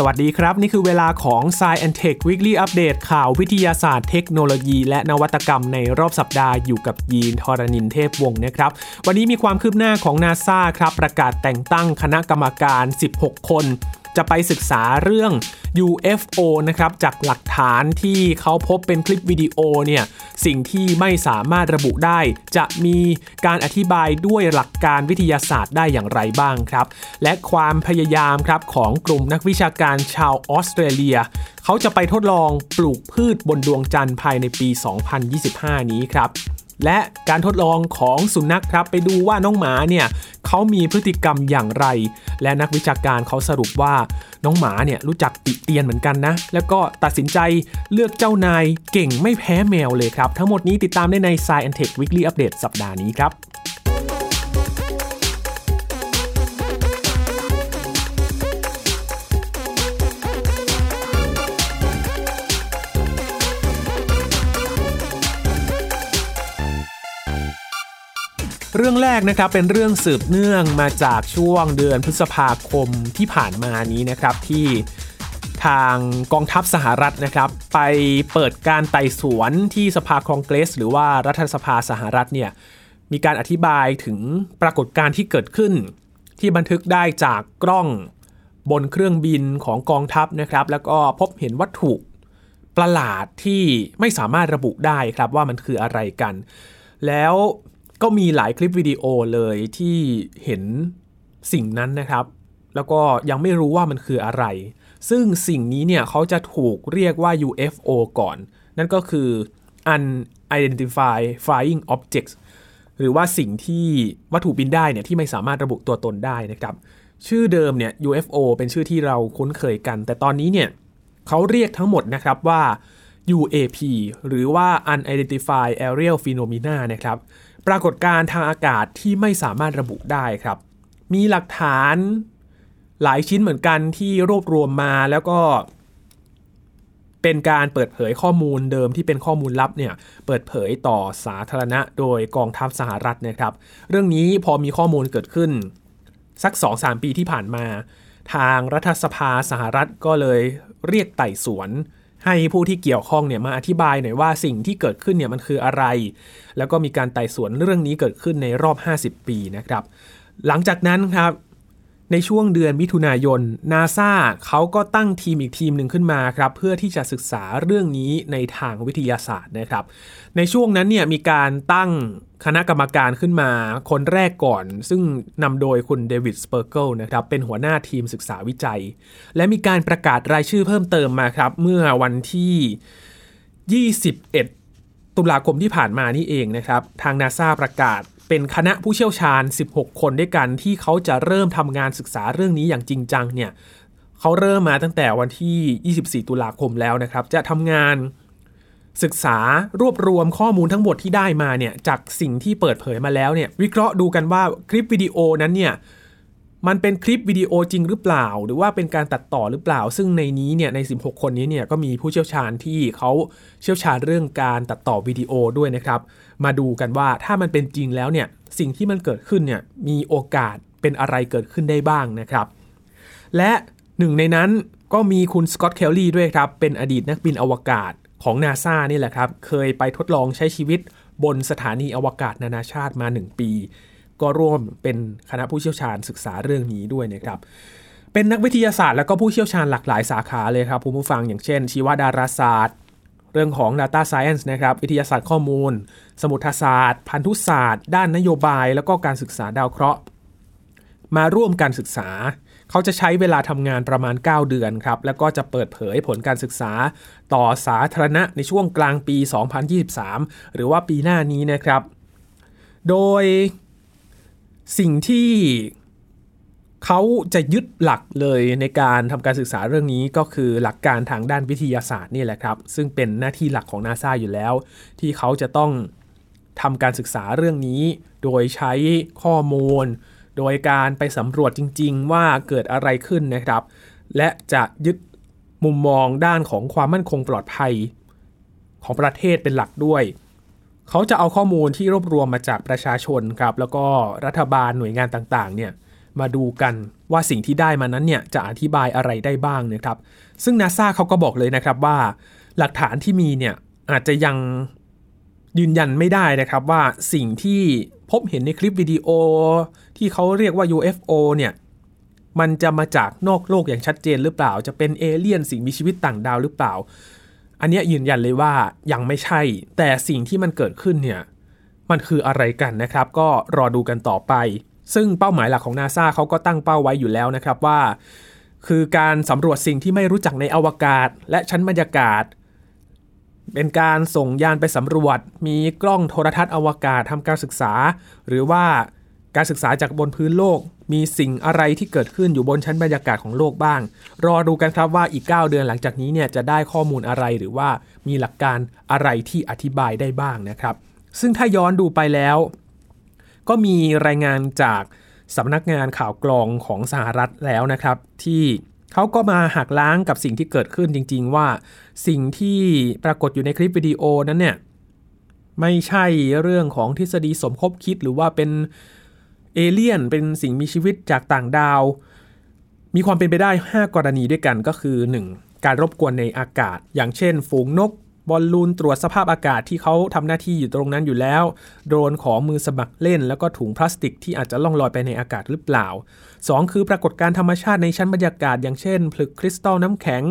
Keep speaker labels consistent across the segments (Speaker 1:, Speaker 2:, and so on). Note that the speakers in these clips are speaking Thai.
Speaker 1: สวัสดีครับ นี่คือเวลาของ s ซ e and Tech Weekly Update ข่าววิทยาศาสตร์เทคโนโลยี และนวัตกรรมในรอบสัปดาห์อยู่กับยีนทรณินเทพวงศ์นะครับ วันนี้มีความคืบหน้าของนาซาครับ ประกาศแต่งตั้งคณะกรรมการ 16 คน จะไปศึกษาเรื่อง UFO นะครับจากหลักฐานที่เขาพบเป็นคลิปวิดีโอเนี่ยสิ่งที่ไม่สามารถระบุได้ จะมีการอธิบายด้วยหลักการวิทยาศาสตร์ได้อย่างไรบ้างครับ และความพยายามครับของกลุ่มนักวิชาการชาวออสเตรเลียเขาจะไปทดลองปลูกพืชบนดวงจันทร์ภายในปี 2025 นี้ครับ และการทดลองของสุนัขครับไปดูว่าน้องหมาเนี่ยเขามีพฤติกรรมอย่างไร และนักวิชาการเขาสรุปว่าน้องหมาเนี่ยรู้จักติเตียนเหมือนกันนะ แล้วก็ตัดสินใจเลือกเจ้านายเก่งไม่แพ้แมวเลยครับ ทั้งหมดนี้ติดตามได้ใน Science Tech Weekly Update สัปดาห์นี้ครับ เรื่องแรกนะครับเป็นเรื่องสืบเนื่องมาจากช่วงเดือนพฤษภาคมที่ผ่านมานี้นะครับที่ทางกองทัพสหรัฐนะครับ ไปเปิดการไต่สวนที่สภาคองเกรส หรือว่ารัฐสภาสหรัฐเนี่ยมีการอธิบายถึงปรากฏการณ์ที่เกิดขึ้น ที่บันทึกได้จากกล้องบนเครื่องบินของกองทัพนะครับ แล้วก็พบเห็นวัตถุประหลาดที่ไม่สามารถระบุได้ครับว่ามันคืออะไรกัน แล้ว ก็มีหลายคลิปวิดีโอเลยที่เห็นสิ่งนั้นนะครับ แล้วก็ยังไม่รู้ว่ามันคืออะไร ซึ่งสิ่งนี้เนี่ยเขาจะถูกเรียกว่า UFO ก่อน นั่นก็คือ Unidentified Flying Objects หรือว่าสิ่งที่วัตถุบินได้เนี่ยที่ไม่สามารถระบุตัวตนได้นะครับ ชื่อเดิมเนี่ย UFO เป็นชื่อที่เราคุ้นเคยกัน แต่ตอนนี้เนี่ยเขาเรียกทั้งหมดนะครับว่า UAP หรือว่า Unidentified Aerial Phenomena นะครับ ปรากฏการณ์ทางอากาศที่ไม่สามารถระบุได้ครับ มีหลักฐานหลายชิ้นเหมือนกันที่รวบรวมมาแล้วก็ เป็นการเปิดเผยข้อมูลเดิมที่เป็นข้อมูลลับเนี่ยเปิดเผยต่อสาธารณะโดยกองทัพสหรัฐนะครับ เรื่องนี้พอมีข้อมูลเกิดขึ้น สัก 2-3 ปีที่ผ่านมา ทางรัฐสภาสหรัฐก็เลยเรียกไต่สวน ให้ผู้ที่เกี่ยวข้องเนี่ยมาอธิบายหน่อยว่าสิ่งที่เกิดขึ้นเนี่ยมันคืออะไร แล้วก็มีการไต่สวนเรื่องนี้เกิดขึ้นในรอบ 50 ปีนะครับ หลังจากนั้นครับ ในช่วงเดือนมิถุนายนนาซาเขาก็ตั้งทีมอีกทีมหนึ่งขึ้นมาครับเพื่อที่จะศึกษาเรื่องนี้ในทางวิทยาศาสตร์นะครับ ในช่วงนั้นเนี่ยมีการตั้งคณะกรรมการขึ้นมาคนแรกก่อน ซึ่งนำโดยคุณเดวิดสเปอร์เกิลนะครับเป็นหัวหน้าทีมศึกษาวิจัย และมีการประกาศรายชื่อเพิ่มเติมมาครับ เมื่อวันที่ 21 ตุลาคมที่ผ่านมานี่เองนะครับ ทางนาซาประกาศ เป็นคณะผู้เชี่ยวชาญ 16 คนด้วยกันที่เขาจะเริ่มทำงานศึกษาเรื่องนี้อย่างจริงจังเนี่ยเขาเริ่มมาตั้งแต่วันที่ 24 ตุลาคมแล้วนะครับ จะทำงานศึกษารวบรวมข้อมูลทั้งหมดที่ได้มาเนี่ยจากสิ่งที่เปิดเผยมาแล้วเนี่ยวิเคราะห์ดูกันว่าคลิปวิดีโอนั้นเนี่ยมันเป็นคลิปวิดีโอจริงหรือเปล่า หรือว่าเป็นการตัดต่อหรือเปล่า ซึ่งในนี้เนี่ยใน 16 คนนี้เนี่ยก็มีผู้เชี่ยวชาญที่เขาเชี่ยวชาญเรื่องการตัดต่อวิดีโอด้วยนะครับ มาดูกันว่าถ้ามันเป็นจริงแล้วเนี่ยสิ่งที่มันเกิดขึ้นเนี่ยมีโอกาสเป็นอะไรเกิดขึ้นได้บ้างนะครับ และหนึ่งในนั้นก็มีคุณสกอตต์เคลลี่ด้วยครับ เป็นอดีตนักบินอวกาศของนาซานี่แหละครับ เคยไปทดลองใช้ชีวิตบนสถานีอวกาศนานาชาติมา 1 ปี ก็ร่วมเป็นคณะผู้เชี่ยวชาญศึกษาเรื่องนี้ด้วยนะครับเป็นนักวิทยาศาสตร์แล้วก็ผู้เชี่ยวชาญหลากหลายสาขาเลยครับผู้ผู้ฟังอย่างเช่น ชีวดาราศาสตร์ เรื่องของ Data Science นะครับวิทยาศาสตร์ข้อมูล สมุทรศาสตร์ พันธุศาสตร์ ด้านนโยบาย แล้วก็การศึกษาดาวเคราะห์ มาร่วมการศึกษา เขาจะใช้เวลาทำงานประมาณ 9 เดือนครับ แล้วก็จะเปิดเผยผลการศึกษาต่อสาธารณะในช่วงกลางปี 2023 หรือว่าปีหน้านี้นะครับ โดยสิ่งที่ เขาจะยึดหลักเลยในการทำการศึกษาเรื่องนี้ก็คือหลักการทางด้านวิทยาศาสตร์นี่แหละครับ ซึ่งเป็นหน้าที่หลักของนาซาอยู่แล้ว ที่เขาจะต้องทำการศึกษาเรื่องนี้ โดยใช้ข้อมูล โดยการไปสำรวจจริง ๆ ว่าเกิดอะไรขึ้นนะครับ และจะยึดมุมมองด้านของความมั่นคงปลอดภัยของประเทศเป็นหลักด้วย เขาจะเอาข้อมูลที่รวบรวมมาจากประชาชนครับ แล้วก็รัฐบาลหน่วยงานต่างๆ เนี่ย มาดูกันว่าสิ่งที่ได้มานั้นเนี่ยจะอธิบายอะไรได้บ้างนะครับ ซึ่งนาซาเขาก็บอกเลยนะครับว่า หลักฐานที่มีเนี่ยอาจจะยังยืนยันไม่ได้นะครับว่าสิ่งที่พบเห็นในคลิปวิดีโอ ที่เขาเรียกว่า UFO เนี่ยมันจะมาจากนอกโลกอย่างชัดเจนหรือเปล่า จะเป็นเอเลี่ยนสิ่งมีชีวิตต่างดาวหรือเปล่า อันนี้ยืนยันเลยว่ายังไม่ใช่ แต่สิ่งที่มันเกิดขึ้นเนี่ยมันคืออะไรกันนะครับ ก็รอดูกันต่อไป ซึ่งเป้าหมายหลักของนาซาเขาก็ตั้งเป้าไว้อยู่แล้วนะครับว่า คือการสำรวจสิ่งที่ไม่รู้จักในอวกาศ และชั้นบรรยากาศ เป็นการส่งยานไปสำรวจ มีกล้องโทรทัศน์อวกาศทำการศึกษา หรือว่าการศึกษาจากบนพื้นโลก มีสิ่งอะไรที่เกิดขึ้นอยู่บนชั้นบรรยากาศของโลกบ้าง รอดูกันครับว่าอีก 9 เดือนหลังจากนี้เนี่ยจะได้ข้อมูลอะไรหรือว่ามีหลักการอะไรที่อธิบายได้บ้างนะครับ ซึ่งถ้าย้อนดูไปแล้ว ก็มีรายงานจากสำนักงานข่าวกรองของสหรัฐแล้วนะครับ ที่เขาก็มาหักล้างกับสิ่งที่เกิดขึ้นจริง ๆ ว่าสิ่งที่ปรากฏอยู่ในคลิปวิดีโอนั้นเนี่ยไม่ใช่เรื่องของทฤษฎีสมคบคิดหรือว่าเป็นเอเลี่ยนเป็นสิ่งมีชีวิตจากต่างดาว มีความเป็นไปได้ 5 กรณีด้วยกันก็คือ 1. การรบกวนในอากาศ อย่างเช่น ฝูงนก บอลลูนตรวจสภาพอากาศที่เขาทำหน้าที่อยู่ตรงนั้นอยู่แล้ว โดรนของมือสมัครเล่น แล้วก็ถุงพลาสติกที่อาจจะล่องลอยไปในอากาศหรือเปล่า 2. คือปรากฏการธรรมชาติในชั้นบรรยากาศ อย่างเช่นผลึกคริสตัลน้ำแข็ง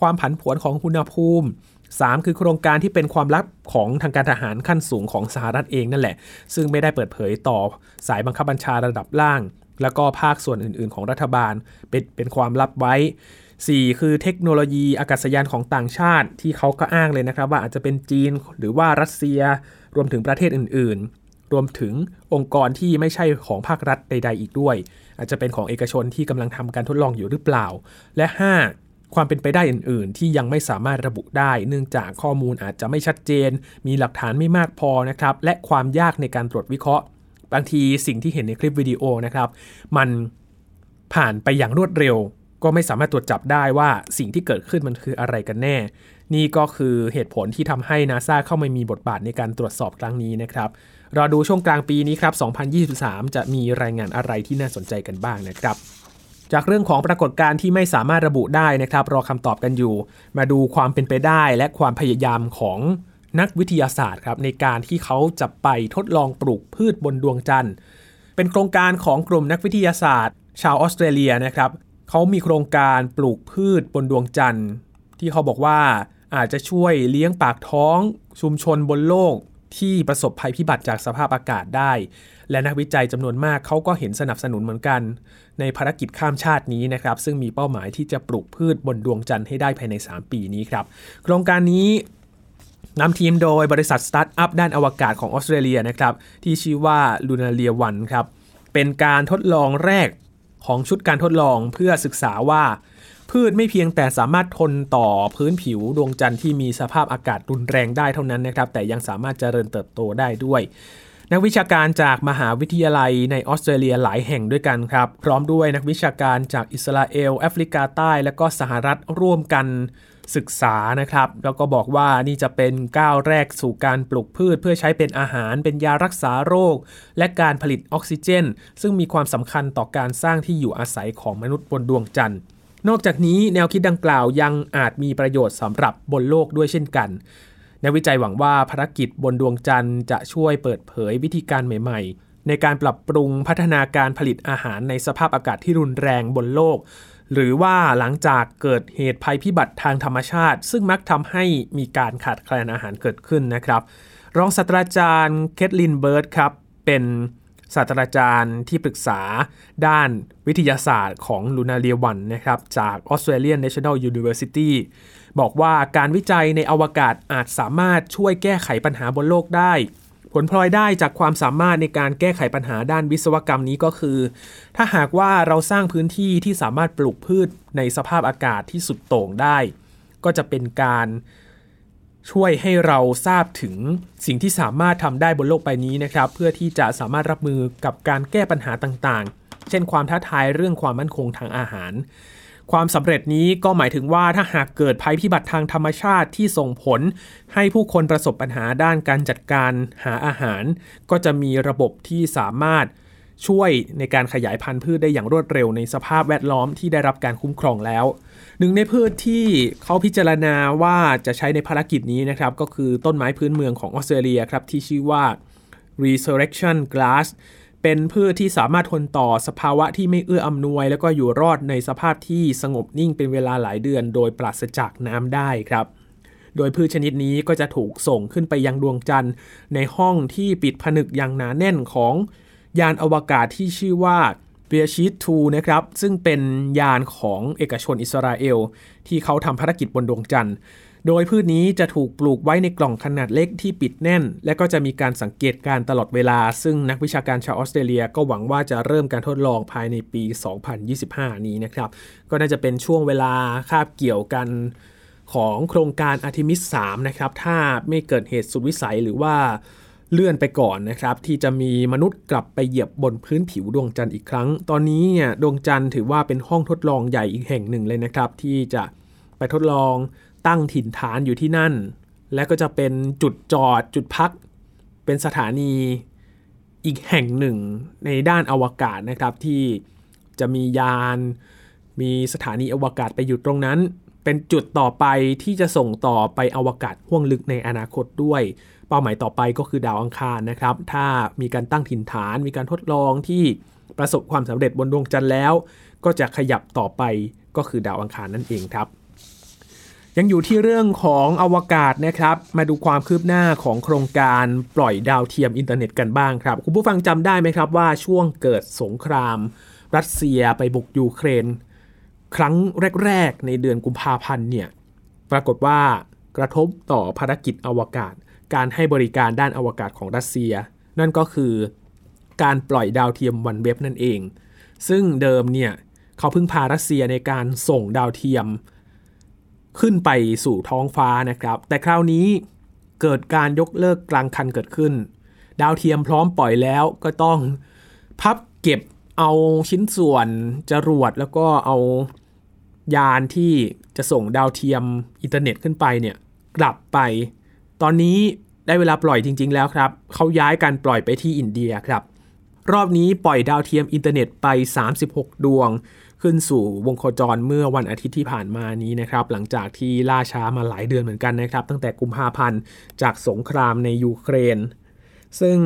Speaker 1: ความผันผวนของอุณหภูมิ 3. คือโครงการที่เป็นความลับของทางการทหารขั้นสูงของสหรัฐเองนั่นแหละ ซึ่งไม่ได้เปิดเผยต่อสายบังคับบัญชาระดับล่าง แล้วก็ภาคส่วนอื่น ๆ ของรัฐบาลเป็นเป็นความลับไว้ 4. คือเทคโนโลยีอากาศยานของต่างชาติที่เขาก็อ้างเลยนะครับ ว่าอาจจะเป็นจีนหรือว่ารัสเซียรวมถึงประเทศอื่น ๆ รวมถึงองค์กรที่ไม่ใช่ของภาครัฐใด ๆ อีกด้วย อาจจะเป็นของเอกชนที่กำลังทำการทดลองอยู่หรือเปล่า และ 5. ความเป็นไปได้อื่น ๆ ที่ยังไม่สามารถระบุได้ เนื่องจากข้อมูลอาจจะไม่ชัดเจน มีหลักฐานไม่มากพอนะครับและความยากในการตรวจวิเคราะห์ บางทีสิ่งที่เห็นในคลิปวิดีโอนะครับ มันผ่านไปอย่างรวดเร็ว ก็ไม่สามารถตรวจจับได้ว่าสิ่งที่เกิดขึ้นมันคืออะไรกันแน่ นี่ก็คือเหตุผลที่ทำให้นาซาเข้ามามีบทบาทในการตรวจสอบครั้งนี้นะครับรอดูช่วงกลางปีนี้ครับ 2023 จะมีรายงานอะไรที่น่าสนใจกันบ้างนะครับจากเรื่องของปรากฏการณ์ที่ไม่สามารถระบุได้นะครับ รอคำตอบกันอยู่ มาดูความเป็นไปได้และความพยายามของนักวิทยาศาสตร์ครับในการที่เขาจะไปทดลองปลูกพืชบนดวงจันทร์ เป็นโครงการของกลุ่มนักวิทยาศาสตร์ ชาวออสเตรเลียนะครับ เขามีโครงการปลูกพืชบนดวงจันทร์ ที่เขาบอกว่าอาจจะช่วยเลี้ยงปากท้องชุมชนบนโลกที่ประสบภัยพิบัติจากสภาพอากาศได้ และนักวิจัยจำนวนมากเขาก็เห็นสนับสนุนเหมือนกัน ในภารกิจข้ามชาตินี้นะครับ ซึ่งมีเป้าหมายที่จะปลูกพืชบนดวงจันทร์ให้ได้ภายใน 3 ปีนี้ครับ โครงการนี้นำทีมโดยบริษัทสตาร์ทอัพด้านอวกาศของออสเตรเลียนะครับ ที่ชื่อว่า Lunaria One ครับ เป็นการทดลองแรก ของชุดการทดลองเพื่อศึกษาว่า พืชไม่เพียงแต่สามารถทนต่อพื้นผิวดวงจันทร์ที่มีสภาพอากาศรุนแรงได้เท่านั้นนะครับ แต่ยังสามารถเจริญเติบโตได้ด้วย นักวิชาการจากมหาวิทยาลัยในออสเตรเลียหลายแห่งด้วยกันครับ พร้อมด้วยนักวิชาการจากอิสราเอลแอฟริกาใต้ และก็สหรัฐร่วมกัน ศึกษานะครับ แล้วก็บอกว่านี่จะเป็นก้าวแรกสู่การปลูกพืช เพื่อใช้เป็นอาหารเป็นยารักษาโรค และการผลิตออกซิเจน ซึ่งมีความสำคัญต่อการสร้างที่อยู่อาศัยของมนุษย์บนดวงจันทร์นอกจากนี้แนวคิดดังกล่าวยังอาจมีประโยชน์สำหรับบนโลกด้วยเช่นกันนักวิจัยหวังว่าภารกิจบนดวงจันทร์จะช่วยเปิดเผยวิธีการใหม่ๆ ในการปรับปรุงพัฒนาการผลิตอาหารในสภาพอากาศที่รุนแรงบนโลก หรือว่าหลังจากเกิดเหตุภัยพิบัติทางธรรมชาติ ซึ่งมักทำให้มีการขาดแคลนอาหารเกิดขึ้นนะครับ รองศาสตราจารย์เคทลินเบิร์ดครับ เป็นศาสตราจารย์ที่ปรึกษาด้านวิทยาศาสตร์ของ Lunaria One นะครับ จาก Australian National University บอกว่าการวิจัยในอวกาศอาจสามารถช่วยแก้ไขปัญหาบนโลกได้ ผลพลอยได้จากความสามารถในการแก้ไขปัญหาด้านวิศวกรรมนี้ก็คือ ถ้าหากว่าเราสร้างพื้นที่ที่สามารถปลูกพืชในสภาพอากาศที่สุดโต่งได้ ก็จะเป็นการช่วยให้เราทราบถึงสิ่งที่สามารถทำได้บนโลกใบนี้นะครับ เพื่อที่จะสามารถรับมือกับการแก้ปัญหาต่างๆ เช่นความท้าทายเรื่องความมั่นคงทางอาหาร ความสำเร็จนี้ก็หมายถึงว่าถ้าหากเกิดภัยพิบัติทางธรรมชาติที่ส่งผล ให้ผู้คนประสบปัญหาด้านการจัดการหาอาหาร ก็จะมีระบบที่สามารถช่วยในการขยายพันธุ์พืชได้อย่างรวดเร็วในสภาพแวดล้อมที่ได้รับการคุ้มครองแล้ว หนึ่งในพืชที่เขาพิจารณาว่าจะใช้ในภารกิจนี้นะครับ ก็คือต้นไม้พื้นเมืองของออสเตรเลียครับที่ชื่อว่า resurrection grass เป็นพืชที่สามารถทนต่อสภาวะที่ไม่เอื้ออำนวย แล้วก็อยู่รอดในสภาพที่สงบนิ่งเป็นเวลาหลายเดือน โดยปราศจากน้ำได้ครับ โดยพืชชนิดนี้ก็จะถูกส่งขึ้นไปยังดวงจันทร์ ในห้องที่ปิดผนึกอย่างหนาแน่นของยานอวกาศที่ชื่อว่าBeresheet 2นะครับซึ่งเป็นยานของเอกชนอิสราเอล ที่เขาทำภารกิจบนดวงจันทร์ โดยพืชนี้จะถูกปลูกไว้ในกล่องขนาดเล็กที่ปิดแน่น และก็จะมีการสังเกตการณ์ตลอดเวลา ซึ่งนักวิชาการชาวออสเตรเลียก็หวังว่าจะเริ่มการทดลองภายในปี 2025 นี้นะครับ ก็น่าจะเป็นช่วงเวลาคาบเกี่ยวกันของโครงการอาร์ทิมิส 3 นะครับ ถ้าไม่เกิดเหตุสุดวิสัยหรือว่าเลื่อนไปก่อนนะครับ ที่จะมีมนุษย์กลับไปเหยียบบนพื้นผิวดวงจันทร์อีกครั้ง ตอนนี้เนี่ยดวงจันทร์ถือว่าเป็นห้องทดลองใหญ่อีกแห่งหนึ่งเลยนะครับ ที่จะไปทดลอง ตั้งถิ่นฐานอยู่ที่นั่น และก็จะเป็นจุดจอดจุดพัก เป็นสถานีอีกแห่งหนึ่งในด้านอวกาศนะครับที่จะมียาน มีสถานีอวกาศไปอยู่ตรงนั้น เป็นจุดต่อไปที่จะส่งต่อไปอวกาศห้วงลึกในอนาคตด้วย เป้าหมายต่อไปก็คือดาวอังคารนะครับ ถ้ามีการตั้งถิ่นฐาน มีการทดลองที่ประสบความสำเร็จบนดวงจันทร์แล้ว ก็จะขยับต่อไปก็คือดาวอังคารนั่นเองครับ ยังอยู่ที่เรื่องของอวกาศนะครับ มาดูความคืบหน้าของโครงการปล่อยดาวเทียมอินเทอร์เน็ตกันบ้างครับ คุณผู้ฟังจำได้ไหมครับว่าช่วงเกิดสงคราม รัสเซียไปบุกยูเครน ครั้งแรก ๆ ในเดือนกุมภาพันธ์เนี่ยปรากฏว่ากระทบต่อภารกิจอวกาศ การให้บริการด้านอวกาศของรัสเซีย นั่นก็คือการปล่อยดาวเทียมวันเว็บนั่นเอง ซึ่งเดิมเนี่ยเขาพึ่งพารัสเซียในการส่งดาวเทียม ขึ้นไปสู่ท้องฟ้านะครับ แต่คราวนี้เกิดการยกเลิกกลางคันเกิดขึ้น ดาวเทียมพร้อมปล่อยแล้วก็ต้องพับเก็บเอาชิ้นส่วนจรวดแล้วก็เอายานที่จะส่งดาวเทียมอินเทอร์เน็ตขึ้นไปเนี่ยกลับไป ตอนนี้ได้เวลาปล่อยจริง ๆ แล้วครับเขาย้ายการปล่อยไปที่อินเดียครับ รอบนี้ปล่อยดาวเทียมอินเทอร์เน็ตไป 36 ดวง ขึ้นสู่วงโคจรเมื่อวันอาทิตย์ที่ผ่านมานี้นะครับ หลังจากที่ล่าช้ามาหลายเดือนเหมือนกันนะครับ ตั้งแต่กุมภาพันธ์จากสงครามในยูเครน ซึ่ง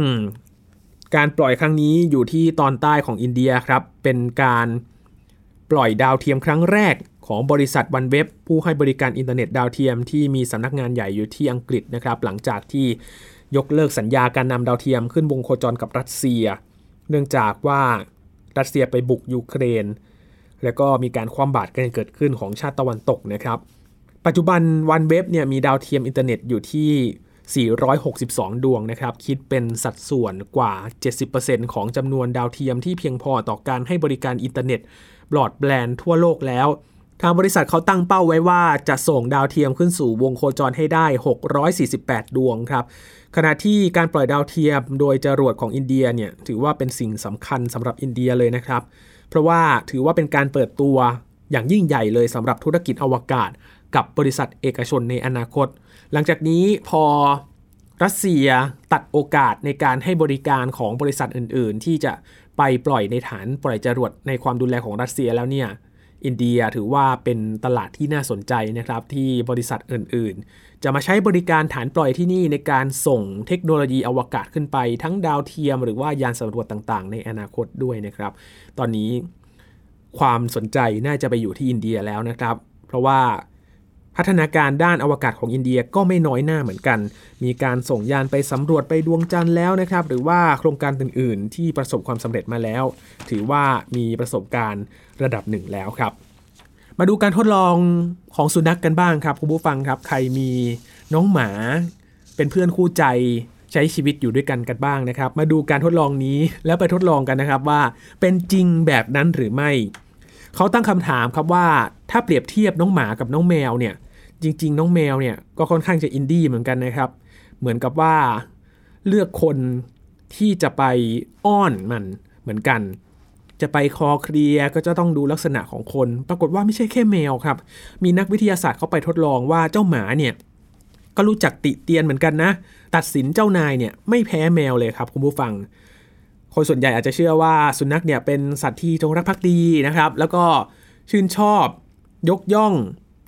Speaker 1: การปล่อยครั้งนี้อยู่ที่ตอนใต้ของอินเดียครับ เป็นการปล่อยดาวเทียมครั้งแรกของบริษัท OneWeb ผู้ให้บริการอินเทอร์เน็ตดาวเทียมที่มีสำนักงานใหญ่อยู่ที่อังกฤษนะครับ หลังจากที่ยกเลิกสัญญาการนำดาวเทียมขึ้นวงโคจรกับรัสเซีย เนื่องจากว่ารัสเซียไปบุกยูเครน แล้วก็มีการคว่ำบาตรกันเกิดขึ้นของชาติตะวันตกนะครับ ปัจจุบันOneWeb เนี่ยมีดาวเทียมอินเทอร์เน็ตอยู่ที่ 462 ดวงนะครับ คิดเป็นสัดส่วนกว่า 70%ของจำนวนดาวเทียมที่เพียงพอต่อการให้บริการอินเทอร์เน็ตบรอดแบนด์ทั่วโลกแล้ว ทางบริษัทเขาตั้งเป้าไว้ว่าจะส่งดาวเทียมขึ้นสู่วงโคจรให้ได้ 648 ดวงครับขณะที่การปล่อยดาวเทียมโดยจรวดของอินเดียเนี่ยถือว่าเป็นสิ่งสำคัญสำหรับอินเดียเลยนะครับ เพราะว่าถือว่าเป็นการเปิดตัวอย่างยิ่งใหญ่เลยสำหรับธุรกิจอวกาศ กับบริษัทเอกชนในอนาคต หลังจากนี้พอรัสเซียตัดโอกาสในการให้บริการของบริษัทอื่น ๆ ที่จะไปปล่อยในฐานปล่อยจรวดในความดูแลของรัสเซียแล้วเนี่ยอินเดียถือว่าเป็นตลาดที่น่าสนใจนะครับที่บริษัทอื่นๆ จะมาใช้บริการฐานปล่อยที่นี่ในการส่งเทคโนโลยีอวกาศขึ้นไป ทั้งดาวเทียมหรือว่ายานสำรวจต่างๆ ในอนาคตด้วยนะครับ ตอนนี้ความสนใจน่าจะไปอยู่ที่อินเดียแล้วนะครับ เพราะว่าพัฒนาการด้านอวกาศของอินเดียก็ไม่น้อยหน้าเหมือนกัน มีการส่งยานไปสำรวจไปดวงจันทร์แล้วนะครับ หรือว่าโครงการอื่น ๆ ที่ประสบความสำเร็จมาแล้ว ถือว่ามีประสบการณ์ระดับหนึ่งแล้วครับ มาดูการทดลองของสุนัขกกันบ้างครับคุณผู้ฟังครับ ใครมีน้องหมาเป็นเพื่อนคู่ใจใช้ชีวิตอยู่ด้วยกันกันบ้างนะครับ มาดูการทดลองนี้แล้วไปทดลองกันนะครับว่า เป็นจริงแบบนั้นหรือไม่ เขาตั้งคำถามครับว่าถ้าเปรียบเทียบน้องหมากับน้องแมวเนี่ย จริง ๆ น้องแมวเนี่ยก็ค่อนข้างจะอินดี้เหมือนกันนะครับ เหมือนกับว่าเลือกคนที่จะไปอ้อนมันเหมือนกัน จะไปคอเคลียก็จะต้องดูลักษณะของคน ปรากฏว่าไม่ใช่แค่แมวครับ มีนักวิทยาศาสตร์เขาไปทดลองว่าเจ้าหมาเนี่ยก็รู้จักติเตียนเหมือนกันนะ ตัดสินเจ้านายเนี่ยไม่แพ้แมวเลยครับคุณผู้ฟัง คนส่วนใหญ่อาจจะเชื่อว่าสุนัขเนี่ยเป็นสัตว์ที่จงรักภักดีนะครับ แล้วก็ชื่นชอบยกย่อง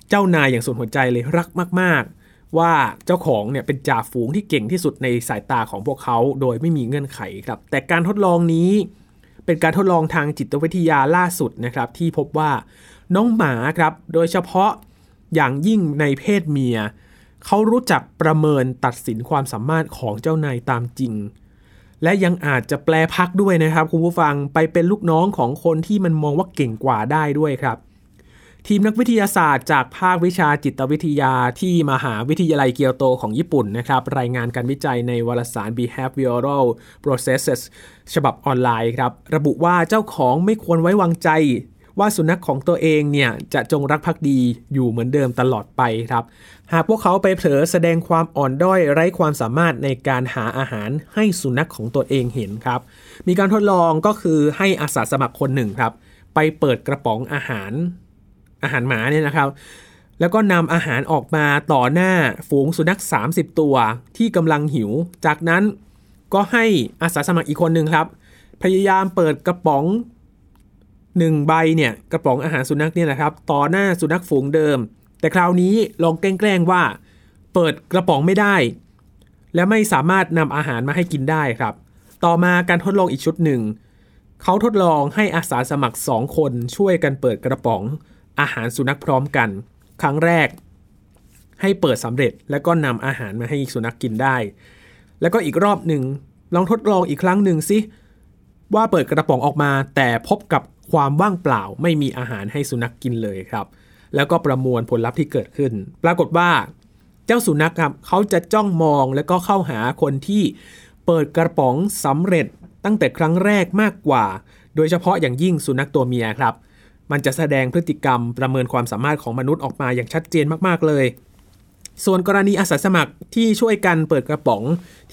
Speaker 1: เจ้านายอย่างสุดหัวใจเลยรักมาก ๆ ว่าเจ้าของเนี่ยเป็นจ่าฝูงที่เก่งที่สุดในสายตาของพวกเขา โดยไม่มีเงื่อนไขครับ แต่การทดลองนี้ เป็นการทดลองทางจิตวิทยาล่าสุดนะครับ ที่พบว่าน้องหมาครับ โดยเฉพาะอย่างยิ่งในเพศเมีย เขารู้จักประเมินตัดสินความสามารถของเจ้านายตามจริง และยังอาจจะแปลพักด้วยนะครับ คุณผู้ฟังไปเป็นลูกน้องของคนที่มันมองว่าเก่งกว่าได้ด้วยครับ ทีมนักวิทยาศาสตร์จากภาควิชาจิตวิทยาที่มหาวิทยาลัยเกียวโตของญี่ปุ่นนะครับรายงานการวิจัยในวารสาร Behavioral Processes ฉบับออนไลน์ครับระบุว่าเจ้าของไม่ควรไว้วางใจ ว่าสุนัขของตัวเองเนี่ยจะจงรักภักดีอยู่เหมือนเดิมตลอดไปครับหากพวกเขาไปเผลอแสดงความอ่อนด้อยไร้ความสามารถในการหาอาหารให้สุนัขของตัวเองเห็นครับ มีการทดลองก็คือให้อาสาสมัครคนหนึ่งครับไปเปิดกระป๋องอาหาร อาหารหมาเนี่ยนะครับ แล้วก็นำอาหารออกมาต่อหน้าฝูงสุนัข 30 ตัวที่กำลังหิว จากนั้นก็ให้อาสาสมัครอีกคนหนึ่งครับ พยายามเปิดกระป๋องหนึ่งใบเนี่ยกระป๋องอาหารสุนัขเนี่ยนะครับ ต่อหน้าสุนัขฝูงเดิม แต่คราวนี้ลองแกล้งว่า เปิดกระป๋องไม่ได้ และไม่สามารถนำอาหารมาให้กินได้ครับ ต่อมาการทดลองอีกชุดหนึ่งเขาทดลองให้อาสาสมัครสองคนช่วยกันเปิดกระป๋อง อาหารสุนัขพร้อมกัน ครั้งแรก ให้เปิดสำเร็จแล้วก็นำอาหารมาให้สุนัขกกินได้ แล้วก็อีกรอบหนึ่งลองทดลองอีกครั้งหนึ่งสิว่าเปิดกระป๋องออกมา แต่พบกับความว่างเปล่าไม่มีอาหารให้สุนัขกกินเลยครับ แล้วก็ประมวลผลลัพธ์ที่เกิดขึ้น ปรากฏว่าเจ้าสุนัขครับเขาจะจ้องมองแล้วก็เข้าหาคนที่เปิดกระป๋องสำเร็จตั้งแต่ครั้งแรกมากกว่า โดยเฉพาะอย่างยิ่งสุนัขตัวเมียครับ มันจะแสดงพฤติกรรมประเมินความสามารถของมนุษย์ออกมาอย่างชัดเจนมากๆเลย ส่วนกรณีอาสาสมัครที่ช่วยกันเปิดกระป๋อง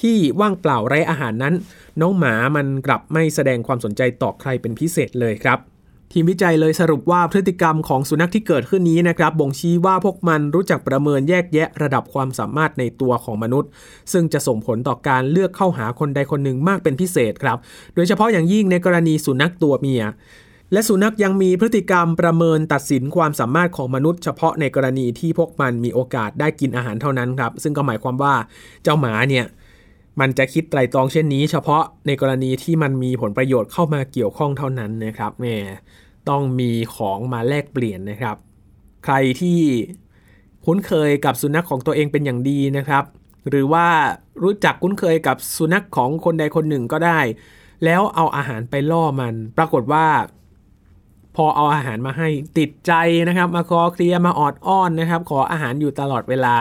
Speaker 1: ที่ว่างเปล่าไร้อาหารนั้น น้องหมามันกลับไม่แสดงความสนใจต่อใครเป็นพิเศษเลยครับทีมวิจัยเลยสรุปว่าพฤติกรรมของสุนัขที่เกิดขึ้นนี้นะครับ บ่งชี้ว่าพวกมันรู้จักประเมินแยกแยะระดับความสามารถในตัวของมนุษย์ ซึ่งจะส่งผลต่อการเลือกเข้าหาคนใดคนหนึ่งมากเป็นพิเศษครับ โดยเฉพาะอย่างยิ่งในกรณีสุนัขตัวเมีย และสุนัขยังมีพฤติกรรมประเมินตัดสินความสามารถของมนุษย์เฉพาะในกรณีที่พวกมันมีโอกาสได้กินอาหารเท่านั้นครับ ซึ่งก็หมายความว่าเจ้าหมาเนี่ยมันจะคิดไตรตรองเช่นนี้ เฉพาะในกรณีที่มันมีผลประโยชน์เข้ามาเกี่ยวข้องเท่านั้นนะครับแหมต้องมีของมาแลกเปลี่ยนนะครับ ใครที่คุ้นเคยกับสุนัขของตัวเองเป็นอย่างดีนะครับ หรือว่ารู้จักคุ้นเคยกับสุนัขของคนใดคนหนึ่งก็ได้ แล้วเอาอาหารไปล่อมัน ปรากฏว่า พอเอาอาหารมาให้ติดใจนะครับ มาคอเคลียร์มาออดอ้อนนะครับ ขออาหารอยู่ตลอดเวลา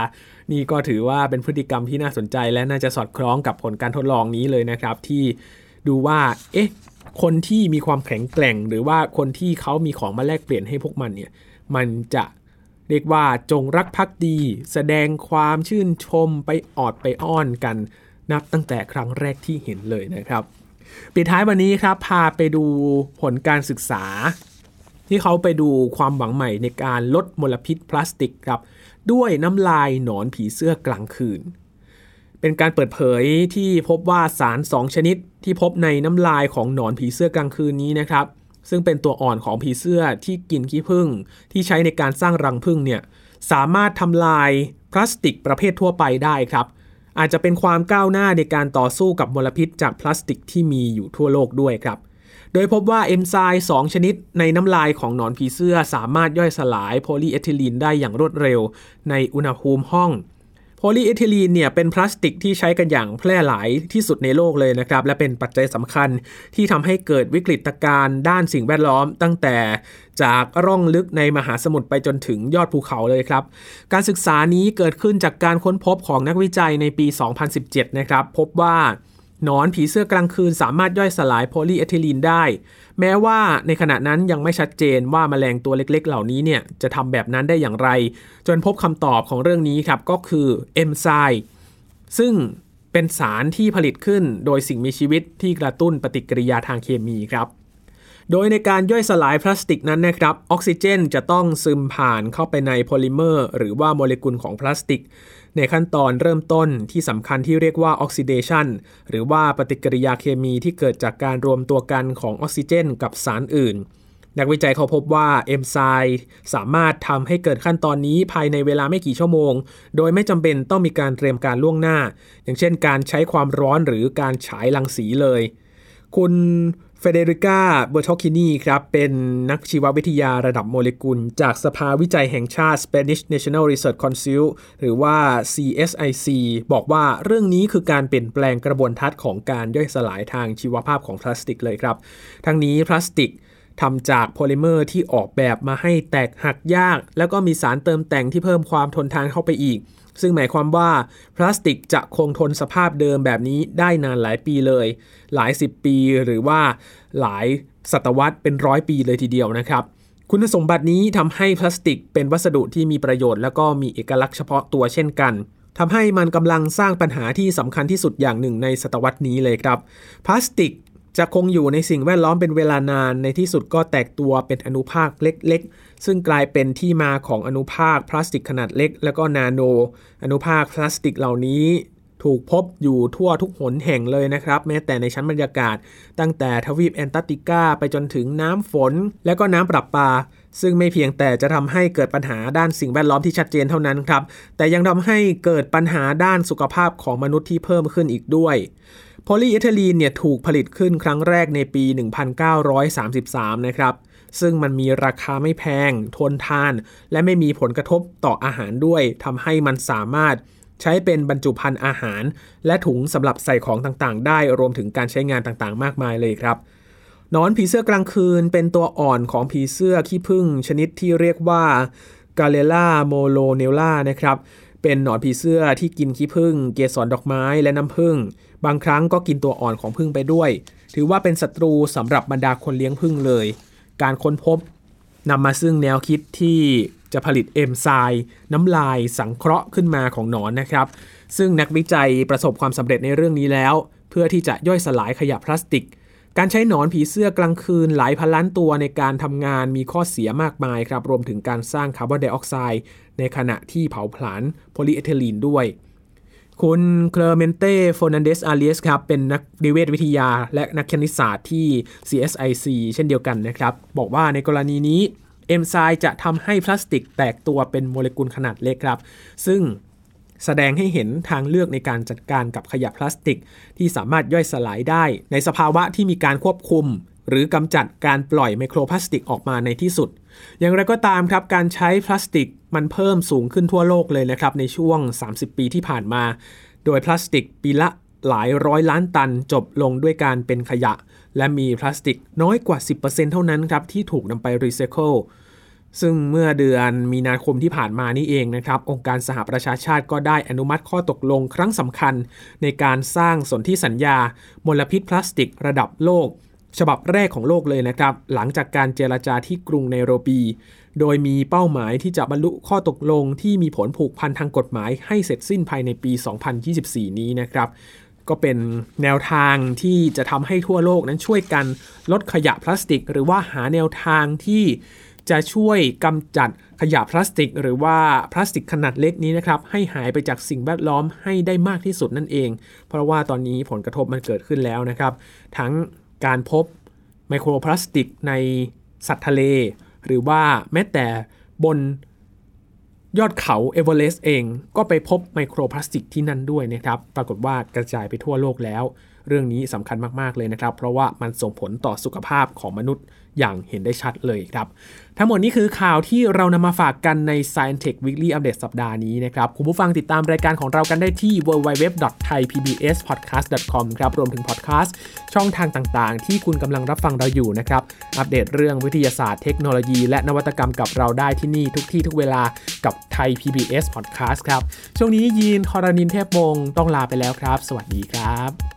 Speaker 1: นี่ก็ถือว่าเป็นพฤติกรรมที่น่าสนใจ และน่าจะสอดคล้องกับผลการทดลองนี้เลยนะครับ ที่ดูว่าเอ๊ะคนที่มีความแข็งแกร่ง หรือว่าคนที่เขามีของมาแลกเปลี่ยนให้พวกมันเนี่ยมันจะเรียกว่าจงรักภักดี แสดงความชื่นชมไปออดไปอ้อนกัน นับตั้งแต่ครั้งแรกที่เห็นเลยนะครับ ปิดท้ายวันนี้ครับ พาไปดูผลการศึกษา ที่เขาไปดูความหวังใหม่ในการลดมลพิษพลาสติกครับ ด้วยน้ำลายหนอนผีเสื้อกลางคืน เป็นการเปิดเผยที่พบว่าสาร 2 ชนิดที่พบในน้ำลายของหนอนผีเสื้อกลางคืนนี้นะครับ ซึ่งเป็นตัวอ่อนของผีเสื้อที่กินขี้ผึ้งที่ใช้ในการสร้างรังผึ้งเนี่ยสามารถทำลายพลาสติกประเภททั่วไปได้ครับ อาจจะเป็นความก้าวหน้าในการต่อสู้กับมลพิษจากพลาสติกที่มีอยู่ทั่วโลกด้วยครับ โดยพบว่าเอนไซม์2ชนิดในน้ำลายของหนอนผีเสื้อสามารถย่อยสลายโพลีเอทิลีนได้อย่างรวดเร็ว ในอุณหภูมิห้องโพลีเอทิลีนเนี่ยเป็นพลาสติกที่ใช้กันอย่างแพร่หลายที่สุดในโลกเลยนะครับ และเป็นปัจจัยสำคัญที่ทำให้เกิดวิกฤตการณ์ด้านสิ่งแวดล้อม ตั้งแต่จากร่องลึกในมหาสมุทรไปจนถึงยอดภูเขาเลยครับ การศึกษานี้เกิดขึ้นจากการค้นพบของนักวิจัยในปี 2017 นะครับ พบว่า หนอนผีเสื้อกลางคืนสามารถย่อยสลายโพลีเอทิลีนได้ แม้ว่าในขณะนั้นยังไม่ชัดเจนว่าแมลงตัวเล็กๆ เหล่านี้เนี่ยจะทำแบบนั้นได้อย่างไร จนพบคำตอบของเรื่องนี้ครับ ก็คือเอนไซม์ซึ่งเป็นสารที่ผลิตขึ้นโดยสิ่งมีชีวิตที่กระตุ้นปฏิกิริยาทางเคมีครับโดยในการย่อยสลายพลาสติกนั้นนะครับ ออกซิเจนจะต้องซึมผ่านเข้าไปในโพลิเมอร์ หรือว่าโมเลกุลของพลาสติก ในขั้นตอนเริ่มต้นที่สำคัญที่เรียกว่าออกซิเดชันหรือว่าปฏิกิริยาเคมีที่เกิดจากการรวมตัวกันของออกซิเจน กับสารอื่น นักวิจัยเขาพบว่าเอนไซม์สามารถทำให้เกิดขั้นตอนนี้ภายในเวลาไม่กี่ชั่วโมง โดยไม่จำเป็นต้องมีการเตรียมการล่วงหน้า อย่างเช่น การใช้ความร้อนหรือการฉายรังสีเลย คุณ Federica Bertocchini ครับ เป็นนักชีววิทยาระดับโมเลกุล จากสภาวิจัยแห่งชาติ Spanish National Research Council หรือว่า CSIC บอกว่าเรื่องนี้คือการเปลี่ยนแปลงกระบวนทัศน์ของการย่อยสลายทางชีวภาพของพลาสติกเลยครับ ทั้งนี้พลาสติกทำจากโพลิเมอร์ที่ออกแบบมาให้แตกหักยาก แล้วก็มีสารเติมแต่งที่เพิ่มความทนทานเข้าไปอีก ซึ่งหมายความว่าพลาสติกจะคงทนสภาพเดิมแบบนี้ได้นานหลายปีเลย หลายสิบปีหรือว่าหลายศตวรรษเป็นร้อยปีเลยทีเดียวนะครับ คุณสมบัตินี้ทำให้พลาสติกเป็นวัสดุที่มีประโยชน์ แล้วก็มีเอกลักษณ์เฉพาะตัวเช่นกันทำให้มันกำลังสร้างปัญหาที่สำคัญที่สุดอย่างหนึ่งในศตวรรษนี้เลยครับ พลาสติก จะคงอยู่ในสิ่งแวดล้อมเป็นเวลานานในที่สุดก็แตกตัวเป็นอนุภาคเล็ก ๆ ซึ่งกลายเป็นที่มาของอนุภาคพลาสติกขนาดเล็ก แล้วก็นาโน อนุภาคพลาสติกเหล่านี้ถูกพบอยู่ทั่วทุกหนแห่งเลยนะครับ แม้แต่ในชั้นบรรยากาศ ตั้งแต่ทวีปแอนตาร์กติกาไปจนถึงน้ำฝน และก็น้ำประปา ซึ่งไม่เพียงแต่จะทำให้เกิดปัญหาด้านสิ่งแวดล้อมที่ชัดเจนเท่านั้นครับ แต่ยังทำให้เกิดปัญหาด้านสุขภาพของมนุษย์ที่เพิ่มขึ้นอีกด้วย โพลีเอทิลีนเนี่ยถูกผลิตขึ้นครั้งแรกในปี 1933 นะครับ ซึ่งมันมีราคาไม่แพง ทนทาน และไม่มีผลกระทบต่ออาหารด้วยทำให้มันสามารถใช้เป็นบรรจุภัณฑ์อาหาร และถุงสำหรับใส่ของต่างๆ ได้รวมถึงการใช้งานต่างๆ มากมายเลยครับหนอนผีเสื้อกลางคืนเป็นตัวอ่อนของผีเสื้อขี้ผึ้งชนิดที่เรียกว่า Galleria mellonella นะครับ เป็นหนอนผีเสื้อที่กินขี้ผึ้งเกสรดอกไม้และน้ำผึ้ง บางครั้งก็กินตัวอ่อนของผึ้งไปด้วย ถือว่าเป็นศัตรูสำหรับบรรดาคนเลี้ยงผึ้งเลย การค้นพบนำมาซึ่งแนวคิดที่จะผลิตเอนไซม์น้ำลายสังเคราะห์ขึ้นมาของหนอนนะครับ ซึ่งนักวิจัยประสบความสำเร็จในเรื่องนี้แล้ว เพื่อที่จะย่อยสลายขยะพลาสติก การใช้หนอนผีเสื้อกลางคืนหลายพันล้านตัวในการทำงานมีข้อเสียมากมายครับ รวมถึงการสร้างคาร์บอนไดออกไซด์ในขณะที่เผาผลาญโพลีเอทิลีนด้วย คุณ Clemente Fernández Arias ครับ เป็นนักนิเวศวิทยาและนักคณิตศาสตร์ที่ CSIC เช่นเดียวกันนะครับ บอกว่าในกรณีนี้เอนไซม์จะทำให้พลาสติกแตกตัวเป็นโมเลกุลขนาดเล็กครับ ซึ่งแสดงให้เห็นทางเลือกในการจัดการกับขยะพลาสติก ที่สามารถย่อยสลายได้ ในสภาวะที่มีการควบคุม หรือกำจัดการปล่อยไมโครพลาสติกออกมาในที่สุด อย่างไรก็ตามครับการใช้พลาสติกมันเพิ่มสูงขึ้นทั่วโลกเลยนะครับในช่วง 30 ปีที่ผ่านมา โดยพลาสติกปีละหลายร้อยล้านตันจบลงด้วยการเป็นขยะ และมีพลาสติกน้อยกว่า 10%เท่านั้นครับที่ถูกนำไปรีไซเคิลซึ่งเมื่อเดือนมีนาคมที่ผ่านมานี่เองนะครับ องค์การสหประชาชาติก็ได้อนุมัติข้อตกลงครั้งสำคัญ ในการสร้างสนธิสัญญามลพิษพลาสติกระดับโลก ฉบับแรกของโลกเลยนะครับ หลังจากการเจรจาที่กรุงเนโรบี โดยมีเป้าหมายที่จะบรรลุข้อตกลงที่มีผลผูกพันทางกฎหมายให้เสร็จสิ้นภายในปี 2024 นี้นะครับ ก็เป็นแนวทางที่จะทำให้ทั่วโลกนั้นช่วยกันลดขยะพลาสติก หรือว่าหาแนวทางที่จะช่วยกำจัดขยะพลาสติก หรือว่าพลาสติกขนาดเล็กนี้นะครับให้หายไปจากสิ่งแวดล้อมให้ได้มากที่สุดนั่นเอง เพราะว่าตอนนี้ผลกระทบมันเกิดขึ้นแล้วนะครับ ทั้ง การพบไมโครพลาสติกในสัตว์ทะเล หรือว่าแม้แต่บนยอดเขาเอเวอเรสต์เอง ก็ไปพบไมโครพลาสติกที่นั่นด้วยนะครับ ปรากฏว่ากระจายไปทั่วโลกแล้ว เรื่องนี้สำคัญมาก ๆ เลยนะครับ เพราะว่ามันส่งผลต่อสุขภาพของมนุษย์ อย่างเห็นได้ชัดเลยครับ ทั้งหมดนี้คือข่าวที่เรานำมาฝากกันใน Science Tech Weekly Update สัปดาห์นี้นะครับ คุณผู้ฟังติดตามรายการของเรากันได้ที่ www.thaipbspodcast.com ครับ รวมถึงพอดแคสต์ช่องทางต่างๆ ที่คุณกำลังรับฟังเราอยู่นะครับ อัปเดตเรื่องวิทยาศาสตร์เทคโนโลยี และนวัตกรรมกับเราได้ที่นี่ทุกที่ทุกเวลากับไทย PBS Podcast ครับ ช่วงนี้ยีนทรณินเทพวงศ์ต้องลาไปแล้วครับ สวัสดีครับ